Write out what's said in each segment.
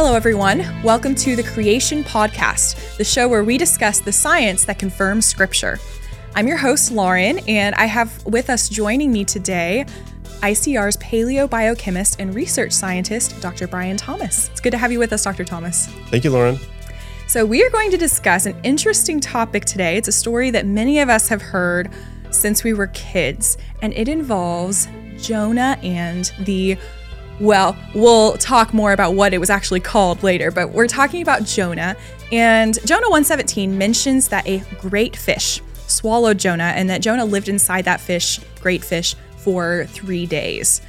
Hello, everyone. Welcome to the Creation Podcast, the show where we discuss the science that confirms Scripture. I'm your host, Lauren, and I have with us joining me today ICR's paleobiochemist and research scientist, Dr. Brian Thomas. It's good to have you with us, Dr. Thomas. Thank you, Lauren. So, we are going to discuss an interesting topic today. It's a story that many of us have heard since we were kids, and it involves Jonah and the well, we'll talk more about what it was actually called later, but we're talking about Jonah. And Jonah 117 mentions that a great fish swallowed Jonah and that Jonah lived inside that fish, great fish, for three days.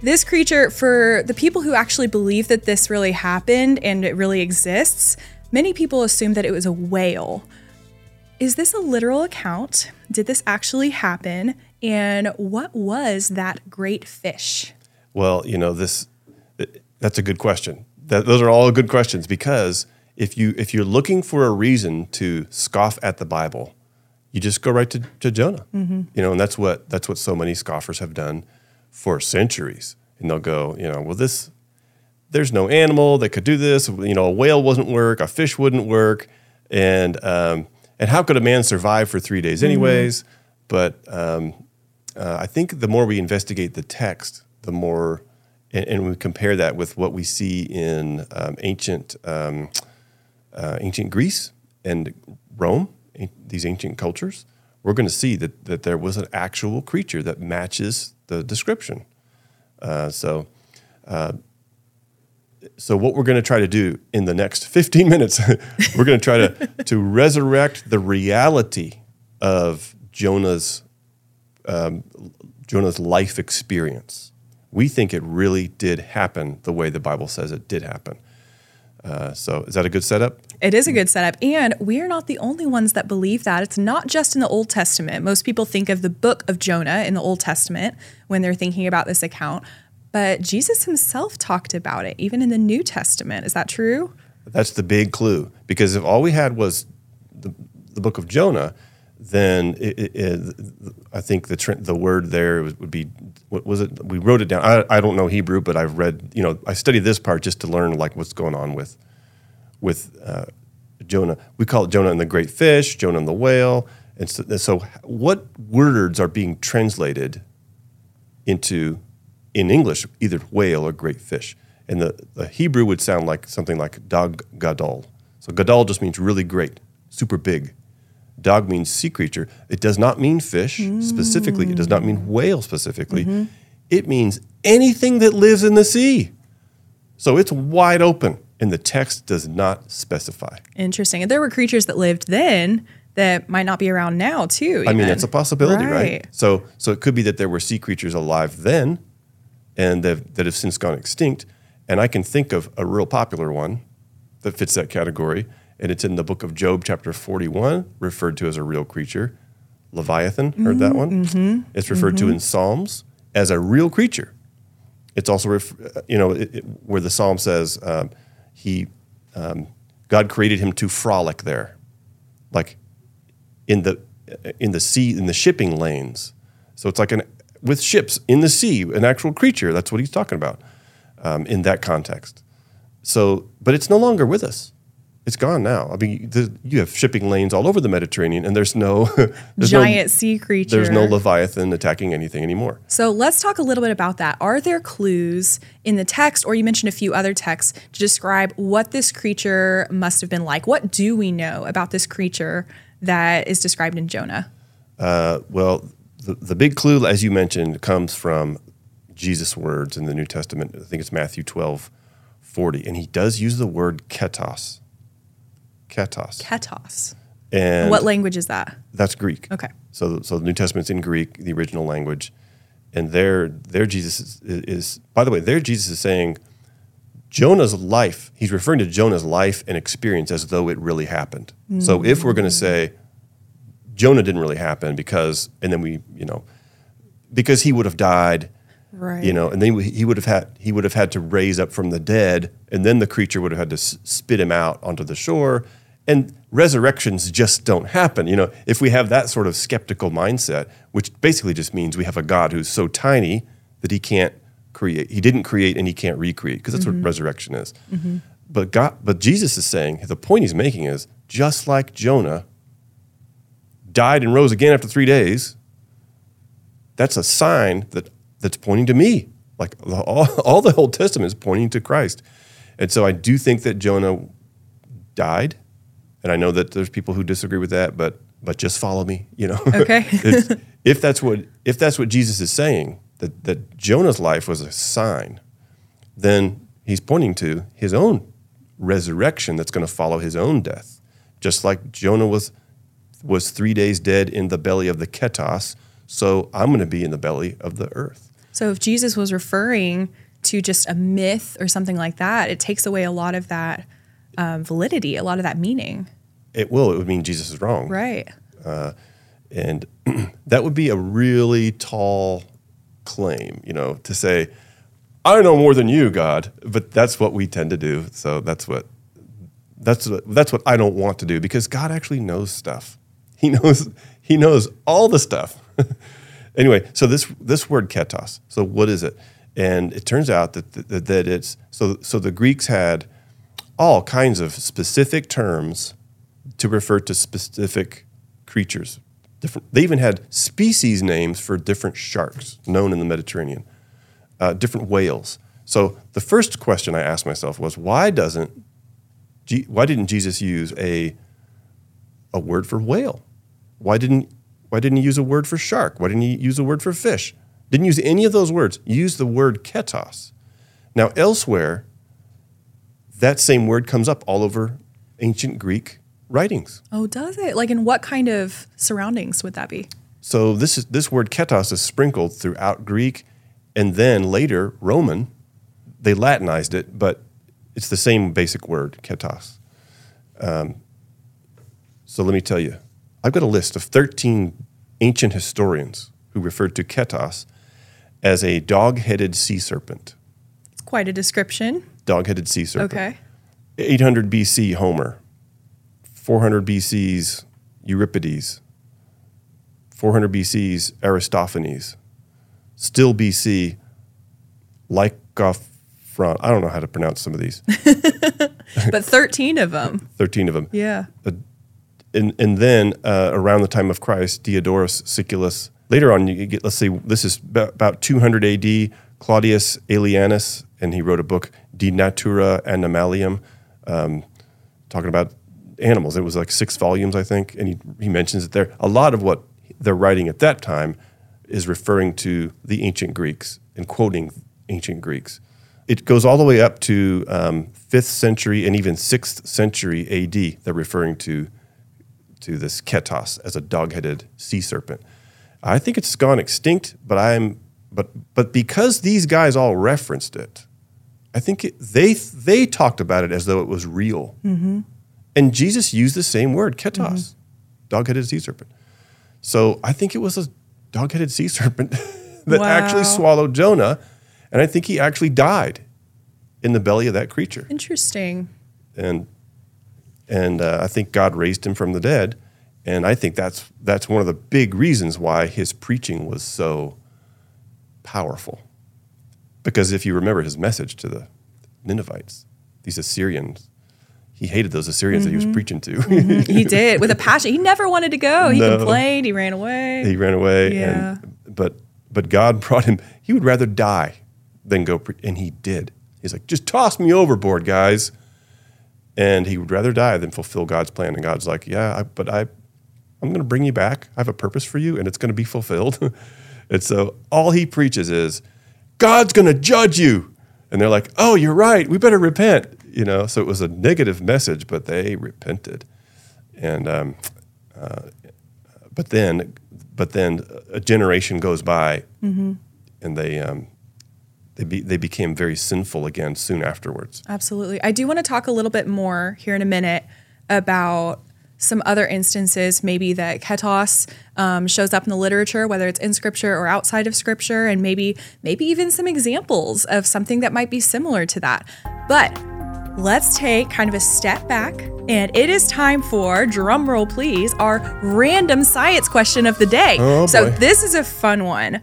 This creature, for the people who actually believe that this really happened and it really exists, many people assume that it was a whale. Is this a literal account? Did this actually happen? And what was that great fish? Well, you know, this that's a good question. That, those are all good questions because if you if you're looking for a reason to scoff at the Bible, you just go right to, to Jonah. Mm-hmm. You know, and that's what that's what so many scoffers have done for centuries. And they'll go, you know, well, this there's no animal that could do this. You know, a whale wouldn't work, a fish wouldn't work, and um, and how could a man survive for three days, anyways? Mm-hmm. But um, uh, I think the more we investigate the text, the more, and, and we compare that with what we see in um, ancient um, uh, ancient Greece and Rome, these ancient cultures, we're going to see that that there was an actual creature that matches the description. Uh, so. Uh, so what we're going to try to do in the next 15 minutes we're going to try to to resurrect the reality of jonah's um, jonah's life experience we think it really did happen the way the Bible says it did happen. Uh, so, is that a good setup? It is a good setup. And we are not the only ones that believe that. It's not just in the Old Testament. Most people think of the book of Jonah in the Old Testament when they're thinking about this account. But Jesus himself talked about it, even in the New Testament. Is that true? That's the big clue. Because if all we had was the, the book of Jonah, then it, it, it, I think the the word there would be what was it? We wrote it down. I, I don't know Hebrew, but I've read. You know, I studied this part just to learn like what's going on with with uh, Jonah. We call it Jonah and the great fish, Jonah and the whale, and so, so what words are being translated into in English either whale or great fish? And the, the Hebrew would sound like something like dag gadol. So gadol just means really great, super big. Dag means sea creature. It does not mean fish mm. specifically. It does not mean whale specifically. Mm-hmm. It means anything that lives in the sea. So it's wide open, and the text does not specify. Interesting. And there were creatures that lived then that might not be around now, too. Even. I mean, that's a possibility, right. right? So, so it could be that there were sea creatures alive then, and that, that have since gone extinct. And I can think of a real popular one that fits that category and it's in the book of Job, chapter 41, referred to as a real creature. Leviathan, heard that one? Mm-hmm. It's referred mm-hmm. to in Psalms as a real creature. It's also, ref- you know, it, it, where the Psalm says um, he, um, God created him to frolic there, like in the in the sea in the shipping lanes. So it's like an with ships in the sea, an actual creature. That's what he's talking about um, in that context. So, but it's no longer with us it's gone now. I mean, the, you have shipping lanes all over the Mediterranean, and there's no there's giant no, sea creature. There's no leviathan attacking anything anymore. So let's talk a little bit about that. Are there clues in the text, or you mentioned a few other texts, to describe what this creature must have been like? What do we know about this creature that is described in Jonah? Uh, well, the, the big clue, as you mentioned, comes from Jesus' words in the New Testament. I think it's Matthew 12, 40, and he does use the word ketos Ketos. Ketos. And what language is that? That's Greek. Okay. So, so the New Testament's in Greek, the original language, and there, there Jesus is, is. By the way, there Jesus is saying Jonah's life. He's referring to Jonah's life and experience as though it really happened. Mm-hmm. So if we're going to say Jonah didn't really happen because, and then we, you know, because he would have died. Right. You know, and then he would have had he would have had to raise up from the dead, and then the creature would have had to spit him out onto the shore, and resurrections just don't happen. You know, if we have that sort of skeptical mindset, which basically just means we have a God who's so tiny that he can't create, he didn't create and he can't recreate, because that's mm-hmm. what resurrection is. Mm-hmm. but God, but Jesus is saying the point he's making is just like Jonah died and rose again after three days. That's a sign that that's pointing to me. Like all, all the Old Testament is pointing to Christ, and so I do think that Jonah died, and I know that there's people who disagree with that, but but just follow me, you know. Okay. if that's what if that's what Jesus is saying, that that Jonah's life was a sign, then he's pointing to his own resurrection that's going to follow his own death. Just like Jonah was was 3 days dead in the belly of the ketos, so I'm going to be in the belly of the earth. So if Jesus was referring to just a myth or something like that, it takes away a lot of that um, validity, a lot of that meaning. It will. It would mean Jesus is wrong. Right. And that would be a really tall claim, you know, to say, I know more than you, God. But that's what we tend to do. So that's what that's what, that's what I don't want to do because God actually knows stuff. He knows he knows all the stuff. anyway, so this this word ketos. So what is it? And it turns out that that, that it's so so the Greeks had all kinds of specific terms to refer to specific creatures. Different, they even had species names for different sharks known in the Mediterranean, uh, different whales. So the first question I asked myself was, why doesn't, why didn't Jesus use a, a word for whale? Why didn't, why didn't he use a word for shark? Why didn't he use a word for fish? Didn't use any of those words. Use the word ketos. Now elsewhere, that same word comes up all over ancient Greek writings. Oh, does it? Like in what kind of surroundings would that be? So this is this word ketos is sprinkled throughout Greek, and then later Roman. They Latinized it, but it's the same basic word, ketos. Um, so let me tell you, I've got a list of 13 ancient historians who referred to ketos as a dog-headed sea serpent. It's quite a description. Dog-headed sea serpent. Okay. 800 BC Homer, 400 BC's Euripides, 400 BC's Aristophanes, still BC Lycophron. I don't know how to pronounce some of these. But 13 of them. 13 of them. Yeah. And, and then uh, around the time of Christ, Diodorus Siculus. Later on, you get, let's say this is about, about 200 AD, Claudius Aelianus, and he wrote a book, De Natura Animalium, um, talking about animals. It was like six volumes, I think, and he, he mentions it there. A lot of what they're writing at that time is referring to the ancient Greeks and quoting ancient Greeks. It goes all the way up to um, fifth century and even sixth century AD. They're referring to to this ketos as a dog-headed sea serpent. I think it's gone extinct, but I'm but but because these guys all referenced it, I think it, they they talked about it as though it was real. And Jesus used the same word, ketos, dog-headed sea serpent. So I think it was a dog-headed sea serpent that actually swallowed Jonah, and I think he actually died in the belly of that creature. Interesting. And and uh, I think God raised him from the dead, and I think that's that's one of the big reasons why his preaching was so powerful. Because if you remember his message to the Ninevites, these Assyrians, he hated those Assyrians that he was mm-hmm. preaching to. Mm-hmm. He did with a passion. He never wanted to go. He No. complained. He ran away. he ran away Yeah. and but but God brought him he would rather die than go pre- and he did he's like just toss me overboard guys and he would rather die than fulfill God's plan and God's like yeah I, but I I'm going to bring you back I have a purpose for you and it's going to be fulfilled and so all he preaches is God's going to judge you. And they're like oh you're right. We better repent you know? So it was a negative message but they repented. And um, but then but then a generation goes by and they um, they, be, they became very sinful again soon afterwards. Absolutely. I do want to talk a little bit more here in a minute about some other instances, maybe that ketos um, shows up in the literature, whether it's in scripture or outside of scripture, and maybe maybe even some examples of something that might be similar to that. But let's take kind of a step back And it is time for, drum roll, please, our random science question of the day. Oh, so boy. this is a fun one. Um,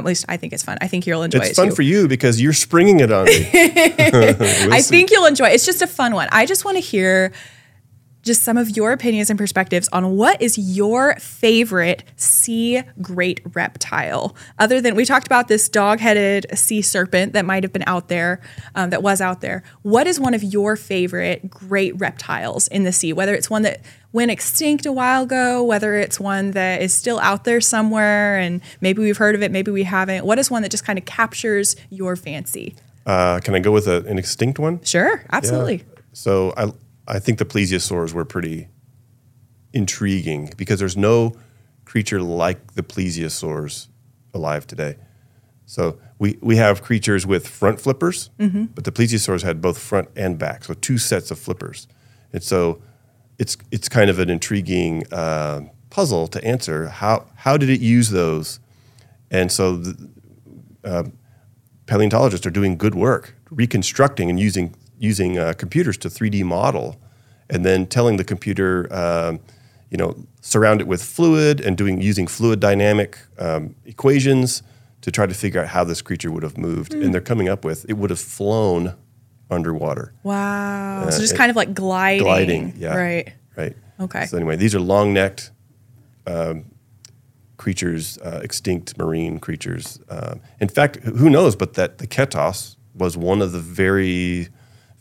at least I think it's fun. I think you'll enjoy It's it It's fun too. for you because you're springing it on me. We'll I see. think you'll enjoy it. It's just a fun one. I just want to hear just some of your opinions and perspectives on what is your favorite sea great reptile. Other than we talked about this dog-headed sea serpent that might have been out there, um, that was out there. What is one of your favorite great reptiles in the sea? Whether it's one that went extinct a while ago, whether it's one that is still out there somewhere, and maybe we've heard of it, maybe we haven't. What is one that just kind of captures your fancy? Uh, can I go with a, an extinct one? Sure, absolutely. So I I think the plesiosaurs were pretty intriguing because there's no creature like the plesiosaurs alive today. So we, we have creatures with front flippers, but the plesiosaurs had both front and back, so two sets of flippers. And so it's it's kind of an intriguing uh, puzzle to answer. How how did it use those? And so the, uh, paleontologists are doing good work reconstructing and using using uh, computers to 3D model, and then telling the computer, um, you know, surround it with fluid and doing using fluid dynamic um, equations to try to figure out how this creature would have moved. And they're coming up with it would have flown underwater, Wow. so Uh, just kind of like gliding. gliding. Yeah, Right. right. Okay. So anyway, these are long necked um, creatures, uh, extinct marine creatures. Um, in fact, who knows? But that the ketos was one of the very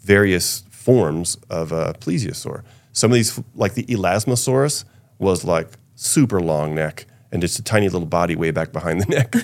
various forms of a plesiosaur. Some of these, like the Elasmosaurus, was like super long neck and just a tiny little body way back behind the neck.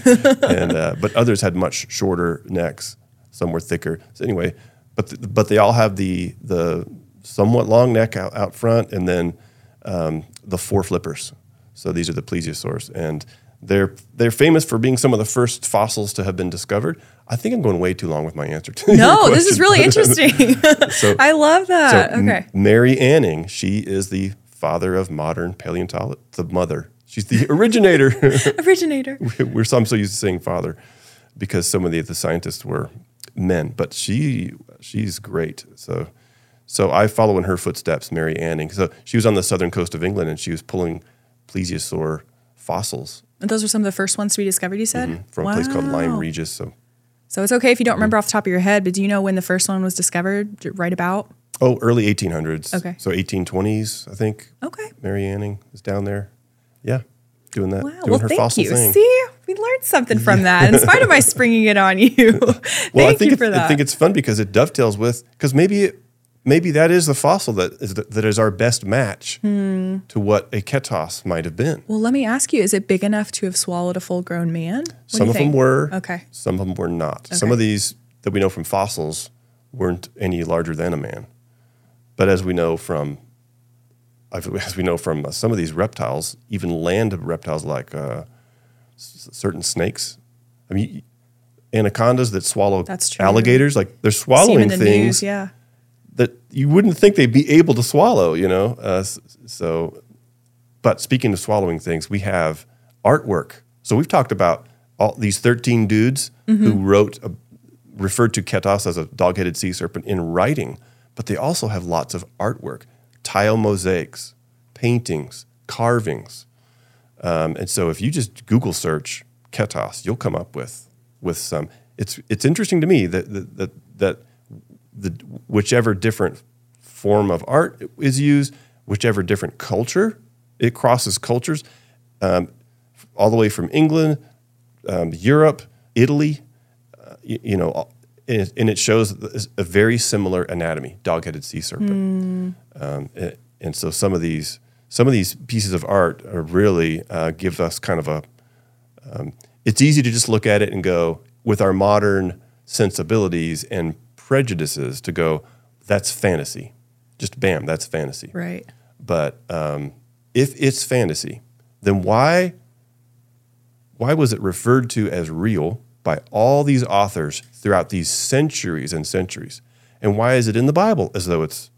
and uh, but others had much shorter necks. Some were thicker. So anyway, but but they all have the the somewhat long neck out, out front, and then um, the four flippers. So these are the plesiosaurs, and they're they're famous for being some of the first fossils to have been discovered. I think I'm going way too long with my answer. To No, this is really interesting. So- I love So that. M- okay. Mary Anning, she is the father of modern paleontology, the mother. She's the originator. Originator. We're so I'm so used to saying father because so many of the scientists were men, but she she's great. So so I follow in her footsteps, Mary Anning. So she was on the southern coast of England and she was pulling plesiosaur fossils And those were some of the first ones to be discovered, you said? Mm-hmm. from a place called Lyme Regis. So So it's okay if you don't remember mm-hmm. off the top of your head, but do you know when the first one was discovered? Right about? oh, early 1800s. Okay. So 1820s, I think. Okay. Mary Anning is down there. Yeah, doing that, Wow. doing Well, her thank fossil you. thing. See, we learned something from that in spite of my springing it on you. thank well, I think you for that. I think it's fun because it dovetails with because maybe it, maybe that is the fossil that is the, that is our best match Hmm. to what a ketos might have been. well, let me ask you: Is it big enough to have swallowed a full-grown man? What some of them were, Okay. Some of them were not. Some of these that we know from fossils weren't any larger than a man, but as we know from as we know from uh, some of these reptiles, even land reptiles like uh, certain snakes. I mean, anacondas that swallow alligators, like they're swallowing in the things news, yeah. That you wouldn't think they'd be able to swallow, you know? Uh, so, but speaking of swallowing things, we have artwork. So we've talked about all these 13 dudes Mm-hmm. who wrote, a, referred to Ketos as a dog headed sea serpent in writing, but they also have lots of artwork, tile mosaics, paintings, carvings. Um, and so if you just Google search Ketos, you'll come up with, with some. It's, it's interesting to me that, that, that, that the whichever different form of art is used, whichever different culture it crosses cultures, um, all the way from England, um, Europe, Italy, uh, you, you know, and, it shows a very similar anatomy: dog-headed sea serpent. Um, and, and so some of these some of these pieces of art are really uh, give us kind of a it's easy to just look at it and go with our modern sensibilities and prejudices to go that's fantasy. Just bam that's fantasy. Right. but um, if it's fantasy then why why was it referred to as real by all these authors throughout these centuries and centuries? And why is it in the bible as though it's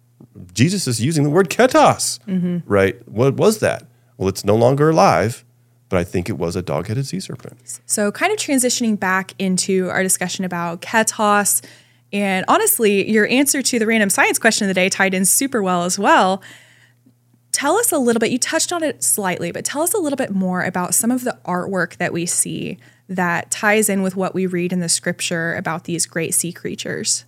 jesus is using the word ketos? Right? What was that? Well it's no longer alive but i think it was a dog-headed sea serpent. So, kind of transitioning back into our discussion about ketos And honestly, your answer to the random science question of the day tied in super well as well. Tell us a little bit, you touched on it slightly, but tell us a little bit more about some of the artwork that we see that ties in with what we read in the scripture about these great sea creatures.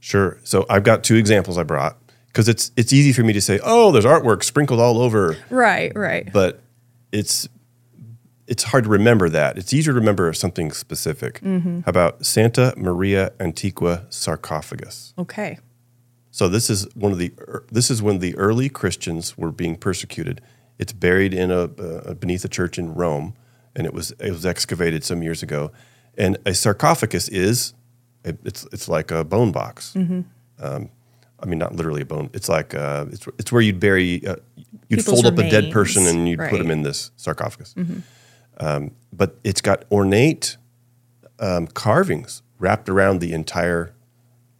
Sure. So I've got two examples I brought because it's it's easy for me to say, "Oh, there's artwork sprinkled all over." Right, right. But it's it's hard to remember that. It's easier to remember something specific. Mm-hmm. How about Santa Maria Antiqua sarcophagus? Okay. So this is one of the this is when the early Christians were being persecuted. It's buried in a uh, beneath a church in Rome, and it was it was excavated some years ago. And a sarcophagus is it, it's it's like a bone box. Mm-hmm. Um, I mean, not literally a bone. It's like uh, it's it's where you'd bury uh, you'd People's fold up a dead person and you'd put right. Mm-hmm. them in this sarcophagus. Um, but it's got ornate um, carvings wrapped around the entire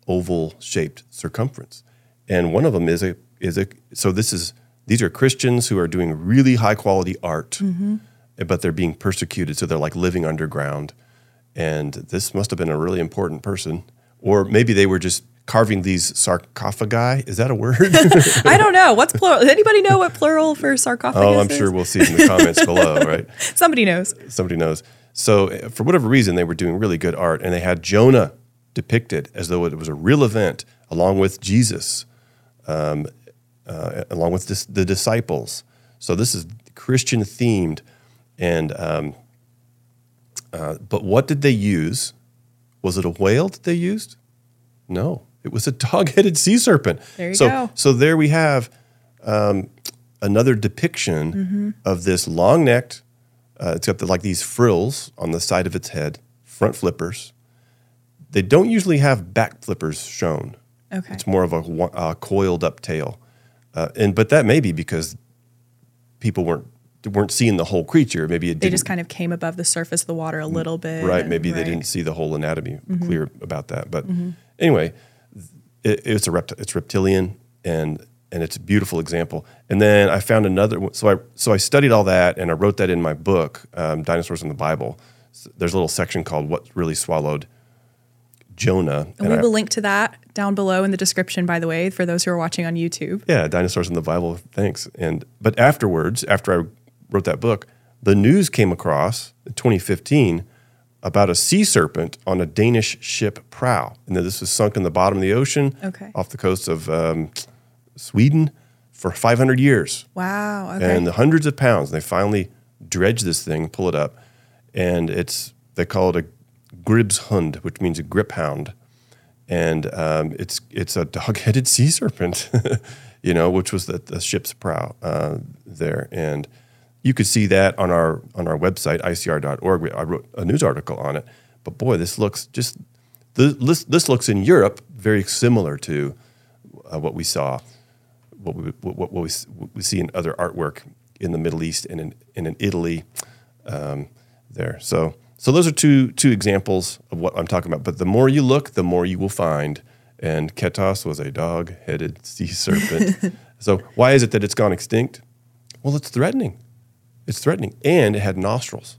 oval shaped circumference. And one of them is a is a so this is these are Christians who are doing really high quality art, but they're being persecuted, so they're like living underground. And this must have been a really important person, or maybe they were just carving these sarcophagi. Is that a word? I don't know. What's plural? Does anybody know what plural for sarcophagus oh, I'm is? sure we'll see in the comments below, right? Somebody knows. somebody knows. So, uh, for whatever reason, they were doing really good art, and they had Jonah depicted as though it was a real event, along with Jesus, um, uh, along with this, the disciples. So, this is Christian themed, and um, uh, but what did they use? Was it a whale that they used? No, it was a dog-headed sea serpent. There you so, go. so there we have um, another depiction Mm-hmm. of this long-necked. Uh, it's got the, like these frills on the side of its head, front flippers. They don't usually have back flippers shown. Okay. It's more of a wa- uh, coiled up tail, uh, and but that may be because people weren't weren't seeing the whole creature. Maybe it They just kind of came above the surface of the water a little bit. right. Maybe they right. Mm-hmm. didn't see the whole anatomy clear about that. But anyway, it, it's a rept- it's reptilian and and it's a beautiful example. And then I found another. one- So I so I studied all that and I wrote that in my book, um, Dinosaurs in the Bible. S- There's a little section called "What Really Swallowed Jonah." And we I- will link to that down below in the description, by the way, for those who are watching on YouTube. Yeah, dinosaurs in the Bible. Thanks. And but afterwards, after I wrote that book, the news came across in 2015 about a sea serpent on a Danish ship prow, and that this was sunk in the bottom of the ocean Okay. off the coast of um, Sweden for 500 years, Wow. Okay. and the hundreds of pounds. And they finally dredge this thing, pull it up, and it's they call it a gribshund, which means a grip hound and um, it's it's a dog-headed sea serpent, you know, which was the, the ship's prow uh, there, and you could see that on our on our website icr.org. I wrote a news article on it, but boy, this looks just this this, looks in Europe very similar to uh, what we saw, what we what, what we what we see in other artwork in the Middle East and in and in Italy um, there. So so those are two two examples of what I'm talking about. But the more you look, the more you will find. And Ketos was a dog-headed sea serpent. so why is it that it's gone extinct? Well, it's threatening. It's threatening, and it had nostrils.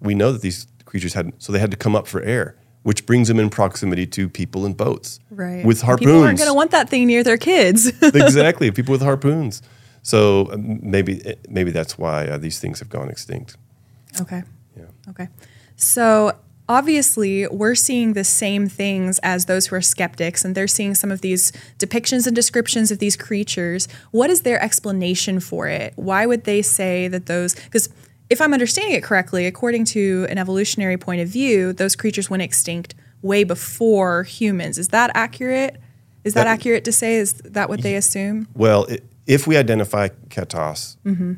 We know that these creatures had, so they had to come up for air, which brings them in proximity to people in boats right. with harpoons People aren't going to want that thing near their kids. exactly, people with harpoons. So um, maybe maybe that's why uh, these things have gone extinct. Okay. Yeah. Okay. So obviously, we're seeing the same things as those who are skeptics, and they're seeing some of these depictions and descriptions of these creatures. What is their explanation for it? Why would they say that those? Because if I'm understanding it correctly, according to an evolutionary point of view, those creatures went extinct way before humans. Is that accurate? Is that, That- accurate to say? Is that what they assume? Well, i if we identify Ketos Mm-hmm.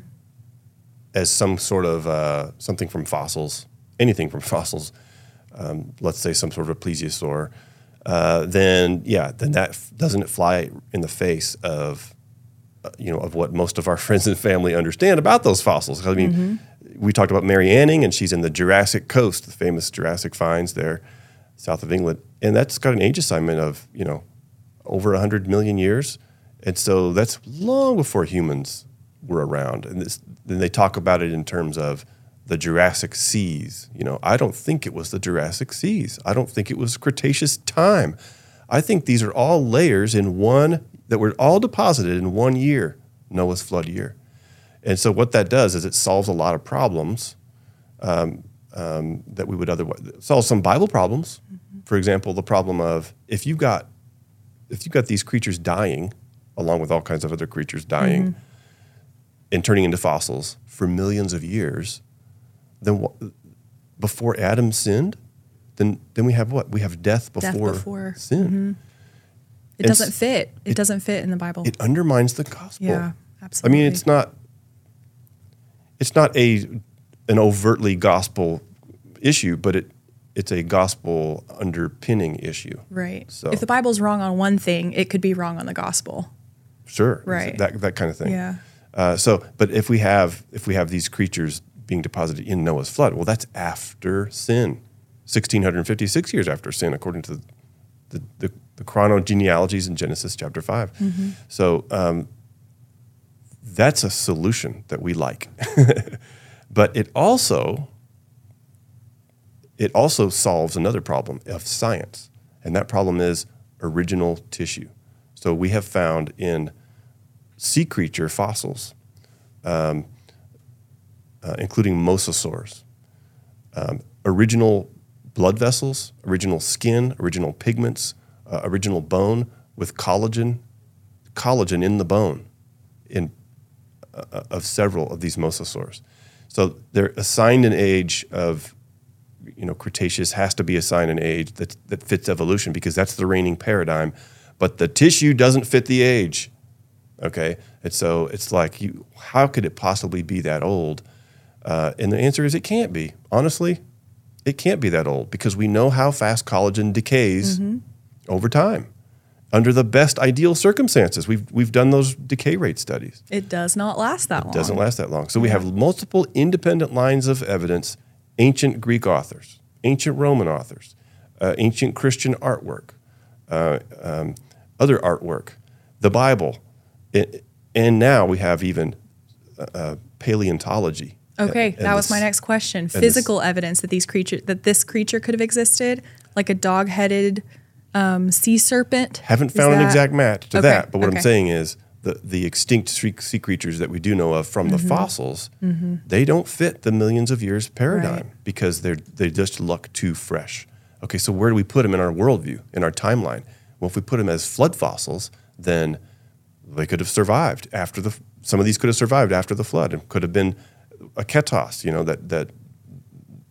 as some sort of uh, something from fossils, anything from fossils, um, let's say some sort of a plesiosaur, uh, then yeah, then that f- doesn't it fly in the face of uh, you know of what most of our friends and family understand about those fossils? I mean, Mm-hmm. we talked about Mary Anning, and she's in the Jurassic Coast, the famous Jurassic finds there, south of England, and that's got an age assignment of you know over 100 million years. And so that's long before humans were around. And this, then they talk about it in terms of the Jurassic seas. You know, I don't think it was the Jurassic seas. I don't think it was Cretaceous time. I think these are all layers in one that were all deposited in one year, Noah's flood year. And so what that does is it solves a lot of problems um, um, that we would otherwise solve some Bible problems. For example, the problem of if you've got if you've got these creatures dying, along with all kinds of other creatures dying and turning into fossils for millions of years, then what, before Adam sinned, then then we have what? We have death Death before, before. sin. It It's- doesn't fit. It, doesn't fit in the Bible. It undermines the gospel. yeah, absolutely. I mean, it's not it's not a an overtly gospel issue, but it it's a gospel underpinning issue. right. So- If the Bible's wrong on one thing, it could be wrong on the gospel. Sure, Right. That that kind of thing. Yeah. Uh, so, but if we have if we have these creatures being deposited in Noah's flood, well, that's after sin, sixteen hundred fifty-six years after sin, according to the the, the chronogenealogies in Genesis chapter 5 Mm-hmm. So um, that's a solution that we like, but it also it also solves another problem of science, and that problem is original tissue. So we have found in sea creature fossils, um, uh, including mosasaurs, um, original blood vessels, original skin, original pigments, uh, original bone with collagen, collagen in the bone, in uh, of several of these mosasaurs. So they're assigned an age of, you know, Cretaceous has to be assigned an age that that fits evolution because that's the reigning paradigm, but the tissue doesn't fit the age. Okay, and so it's like, you, how could it possibly be that old? Uh, and the answer is, it can't be. Honestly, it can't be that old because we know how fast collagen decays over time under the best ideal circumstances. We've we've done those decay rate studies. It does not last that long. It doesn't last that long. So we have multiple independent lines of evidence: ancient Greek authors, ancient Roman authors, uh, ancient Christian artwork, uh, um, other artwork, the Bible, it, and now we have even uh, uh, paleontology. Okay, that was my next question. Physical evidence that these creature that this creature could have existed, like a dog-headed um, sea serpent. Haven't found an exact match to Okay, that, but what okay. I'm saying is the, the extinct sea creatures that we do know of from Mm-hmm. the fossils, they don't fit the millions of years paradigm Right. because they're they just look too fresh. Okay, so where do we put them in our worldview, in our timeline? Well, if we put them as flood fossils, then they could have survived after the. Some of these could have survived after the flood and could have been a ketos, you know, that that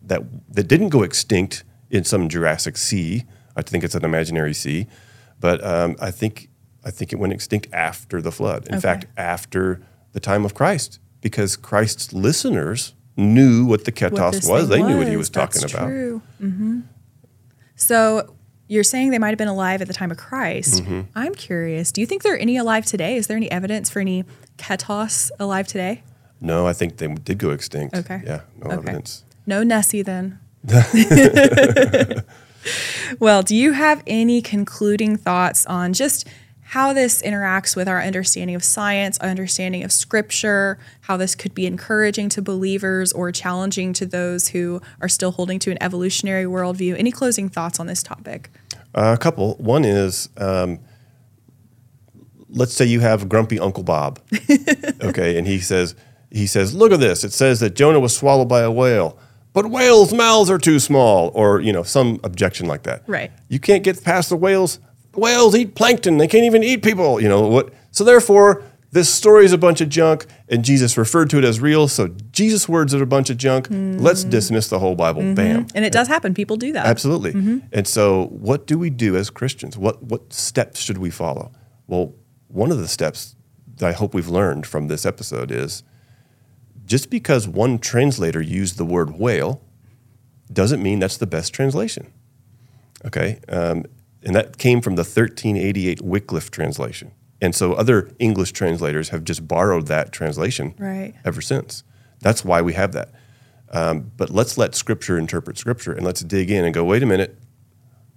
that that didn't go extinct in some Jurassic Sea. I think it's an imaginary sea, but um, I think I think it went extinct after the flood. In Okay. fact, after the time of Christ, because Christ's listeners knew what the what ketos this was. thing They knew what he was That's talking about. True. hmm So you're saying they might have been alive at the time of Christ. Mm-hmm. I'm curious. Do you think there are any alive today? Is there any evidence for any ketos alive today? No, I think they did go extinct. Okay. Yeah, no Okay. evidence. No Nessie then. well, do you have any concluding thoughts on just how this interacts with our understanding of science, our understanding of scripture, how this could be encouraging to believers or challenging to those who are still holding to an evolutionary worldview? Any closing thoughts on this topic? Uh, a couple. One is, um, let's say you have grumpy Uncle Bob, okay, and he says, he says, look at this. It says that Jonah was swallowed by a whale, but whales' mouths are too small, or you know, some objection like that. Right. You can't get past the whales. Whales eat plankton. They can't even eat people. You know what? So therefore, this story is a bunch of junk, and Jesus referred to it as real. So Jesus' words are a bunch of junk. Let's dismiss the whole Bible. Bam. And it does happen. People do that. Absolutely. Mm-hmm. And so, what do we do as Christians? What what steps should we follow? Well, one of the steps that I hope we've learned from this episode is just because one translator used the word whale doesn't mean that's the best translation. Okay, um, and that came from the 1388 Wycliffe translation. And so, other English translators have just borrowed that translation Right. ever since. That's why we have that. Um, but let's let Scripture interpret Scripture, and let's dig in and go. Wait a minute.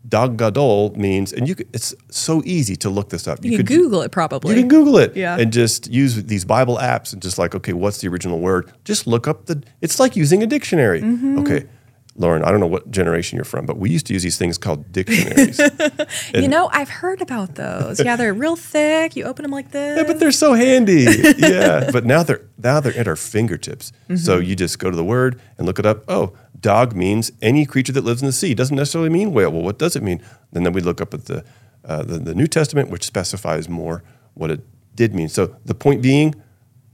Dag gadol means, and you. Could, it's so easy to look this up. You, can Google it probably. You can Google it, Yeah. and just use these Bible apps and just like, okay, what's the original word? Just look up the. It's like using a dictionary. Mm-hmm. Okay, Lauren, I don't know what generation you're from, but we used to use these things called dictionaries. you know, I've heard about those. Yeah, they're real thick. You open them like this. Yeah, but they're so handy. yeah, but now they're now they're at our fingertips. So you just go to the word and look it up. Oh, dag means any creature that lives in the sea. Doesn't necessarily mean whale. Well, what does it mean? And then we look up at the uh, the, the New Testament, which specifies more what it did mean. So the point being,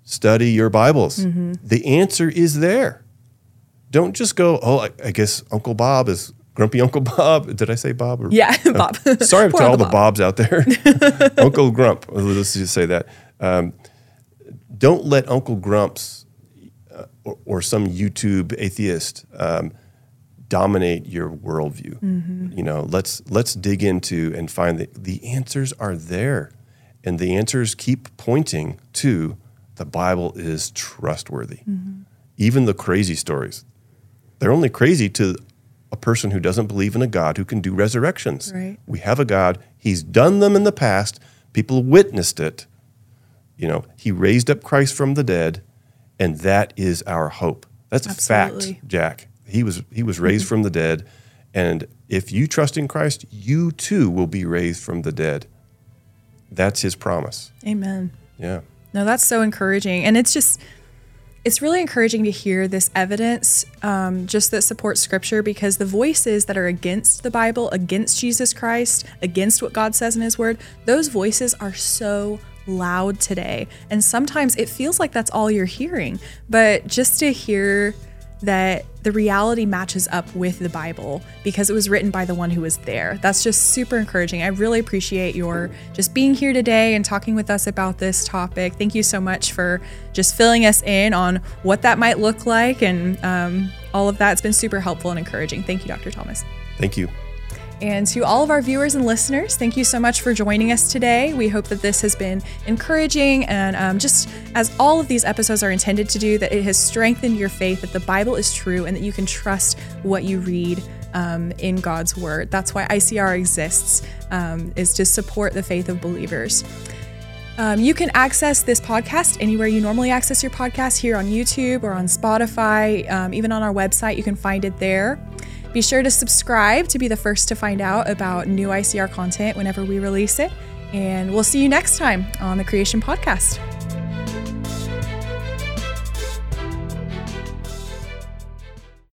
study your Bibles. The answer is there. Don't just go. Oh, I, I guess Uncle Bob is grumpy. Uncle Bob. Did I say Bob? Or, yeah, Bob. Sorry Poor to all the Bob. Bobs out there. Uncle Grump. Let's just say that. Um, don't let Uncle Grumps uh, or, or some YouTube atheist um, dominate your worldview. Mm-hmm. You know, let's let's dig into and find that the answers are there, and the answers keep pointing to the Bible is trustworthy. Mm-hmm. Even the crazy stories, they're only crazy to a person who doesn't believe in a God who can do resurrections. Right. We have a God. He's done them in the past. People witnessed it. You know, he raised up Christ from the dead, and that is our hope. That's a fact, Jack. He was he was raised mm-hmm. from the dead, and if you trust in Christ, you too will be raised from the dead. That's his promise. Amen. Yeah. No, that's so encouraging. And it's just, it's really encouraging to hear this evidence um, just that supports scripture because the voices that are against the Bible, against Jesus Christ, against what God says in his word, those voices are so loud today. And sometimes it feels like that's all you're hearing. But just to hear that the reality matches up with the Bible because it was written by the one who was there. That's just super encouraging. I really appreciate your just being here today and talking with us about this topic. Thank you so much for just filling us in on what that might look like and um, all of that. It's been super helpful and encouraging. Thank you, Dr. Thomas. Thank you. And to all of our viewers and listeners, thank you so much for joining us today. We hope that this has been encouraging and um, just as all of these episodes are intended to do, that it has strengthened your faith that the Bible is true and that you can trust what you read um, in God's Word. That's why ICR exists, um, is to support the faith of believers. Um, you can access this podcast anywhere you normally access your podcast here on YouTube or on Spotify, um, even on our website. You can find it there. Be sure to subscribe to be the first to find out about new ICR content whenever we release it. And we'll see you next time on the Creation Podcast.